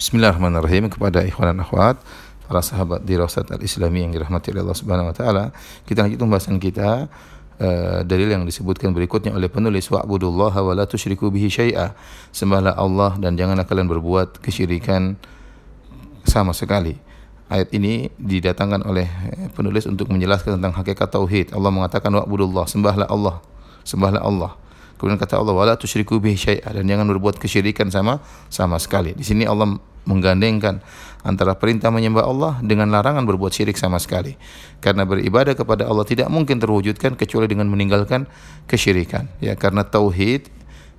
Bismillahirrahmanirrahim kepada ikhwan dan akhwat para sahabat di Rausat Al-Islami yang dirahmati oleh Allah Subhanahu wa taala. Kita lanjut pembahasan kita uh, dalil yang disebutkan berikutnya oleh penulis wa'budullaha wa la tusyriku bihi syai'a. Sembahlah Allah dan janganlah kalian berbuat kesyirikan sama sekali. Ayat ini didatangkan oleh penulis untuk menjelaskan tentang hakikat tauhid. Allah mengatakan wa'budullah, sembahlah Allah, sembahlah Allah. Kemudian kata Allah wala tusyriku bihi syai'a dan jangan berbuat kesyirikan sama sama sekali. Di sini Allah menggandengkan antara perintah menyembah Allah dengan larangan berbuat syirik sama sekali. Karena beribadah kepada Allah tidak mungkin terwujudkan kecuali dengan meninggalkan kesyirikan. Ya, karena tauhid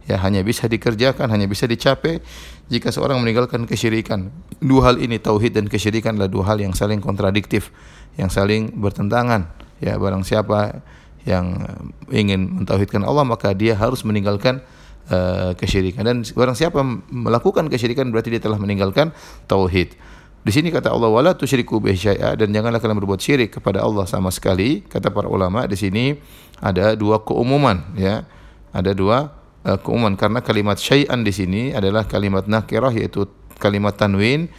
ya hanya bisa dikerjakan, hanya bisa dicapai jika seorang meninggalkan kesyirikan. Dua hal ini tauhid dan kesyirikan adalah dua hal yang saling kontradiktif, yang saling bertentangan. Ya, barang siapa yang ingin mentauhidkan Allah maka dia harus meninggalkan uh, kesyirikan dan barang siapa melakukan kesyirikan berarti dia telah meninggalkan tauhid. Di sini kata Allah wala tusyriku bihi dan janganlah kalian berbuat syirik kepada Allah sama sekali. Kata para ulama di sini ada dua keumuman ya. Ada dua uh, keumuman karena kalimat syai'an di sini adalah kalimat nakirah yaitu kalimat tanwin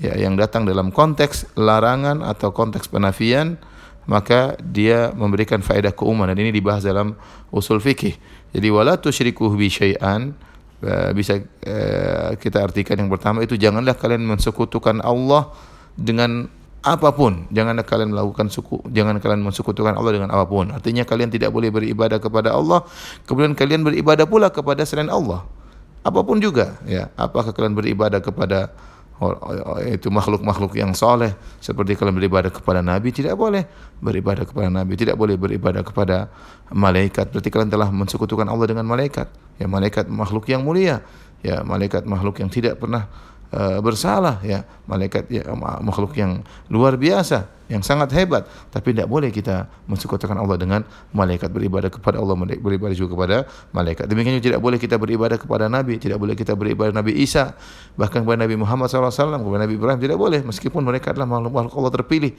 ya yang datang dalam konteks larangan atau konteks penafian maka dia memberikan faedah keumuman dan ini dibahas dalam usul fikih. Jadi wala tusyriku bi syai'an eh, bisa uh, kita artikan yang pertama itu janganlah kalian mensekutukan Allah dengan apa pun. Janganlah kalian melakukan suku, jangan kalian mensekutukan Allah dengan apa pun. Artinya kalian tidak boleh beribadah kepada Allah, kemudian kalian beribadah pula kepada selain Allah. Apa pun juga, ya. Apakah kalian beribadah kepada itu makhluk-makhluk yang soleh. Seperti kalian beribadah kepada Nabi tidak boleh beribadah kepada Nabi. Tidak boleh beribadah kepada malaikat. Berarti kalian telah mensekutukan Allah dengan malaikat. Ya malaikat makhluk yang mulia. Ya malaikat makhluk yang tidak pernah uh, bersalah ya. Malaikat ya makhluk yang luar biasa yang sangat hebat. Tapi tidak boleh kita mensekutukan Allah dengan malaikat beribadah kepada Allah beribadah juga kepada malaikat. Demikian juga tidak boleh kita beribadah kepada nabi tidak boleh kita beribadah Nabi Isa bahkan kepada Nabi Muhammad SAW kepada Nabi Ibrahim tidak boleh. Meskipun mereka adalah makhluk, makhluk Allah terpilih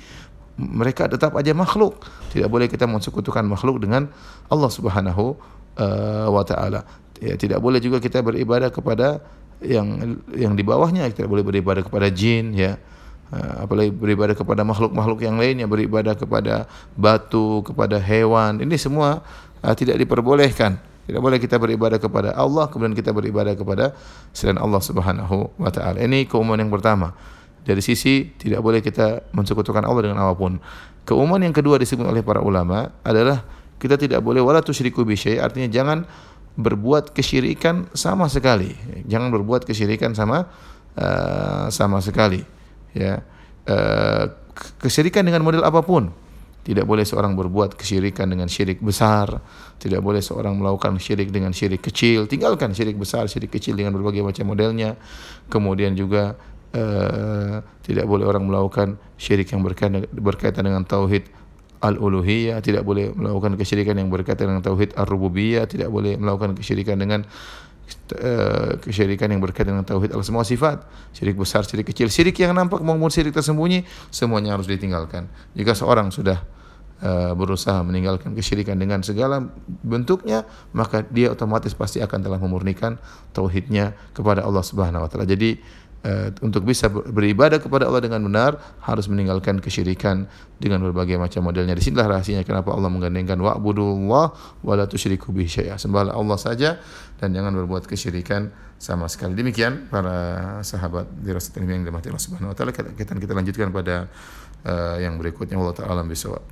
mereka tetap aja makhluk. Tidak boleh kita mensekutukan makhluk dengan Allah Subhanahu uh, wa taala. Ya tidak boleh juga kita beribadah kepada yang yang di bawahnya kita boleh beribadah kepada jin ya. Uh, apalagi beribadah kepada makhluk-makhluk yang lainnya beribadah kepada batu kepada hewan. Ini semua uh, tidak diperbolehkan. Tidak boleh kita beribadah kepada Allah kemudian kita beribadah kepada selain Allah Subhanahu wa taala. Ini keumuman yang pertama. Dari sisi tidak boleh kita mensekutukan Allah dengan apa pun. Keumuman yang kedua disebut oleh para ulama adalah kita tidak boleh wala tusyriku bi artinya jangan berbuat kesyirikan sama sekali. Jangan berbuat kesyirikan sama uh, sama sekali. Ya, uh, kesyirikan dengan model apa pun. Tidak boleh seorang berbuat kesyirikan dengan syirik besar. Tidak boleh seorang melakukan syirik dengan syirik kecil. Tinggalkan syirik besar, syirik kecil dengan berbagai macam modelnya. Kemudian juga uh, tidak boleh orang melakukan syirik yang berkaitan, berkaitan dengan tauhid al-uluhiyah, tidak boleh melakukan kesyirikan yang berkaitan dengan tauhid ar-rububiyah, tidak boleh melakukan kesyirikan dengan uh, kesyirikan yang berkaitan dengan tauhid al semua sifat, syirik besar, syirik kecil, syirik yang nampak maupun syirik tersembunyi, semuanya harus ditinggalkan. Jika seorang sudah uh, berusaha meninggalkan kesyirikan dengan segala bentuknya, maka dia otomatis pasti akan telah memurnikan tauhidnya kepada Allah Subhanahu wa taala. Jadi untuk bisa beribadah kepada Allah dengan benar harus meninggalkan kesyirikan dengan berbagai macam modelnya. Di sinilah rahasianya kenapa Allah menggandengkan wa'budullah wa la tusyriku bihi syai'a. Sembahlah Allah saja dan jangan berbuat kesyirikan sama sekali. Demikian para sahabat di Rasul yang dirahmati Allah Subhanahu wa taala. Kita, kita lanjutkan pada uh, yang berikutnya Allah taala bisawab.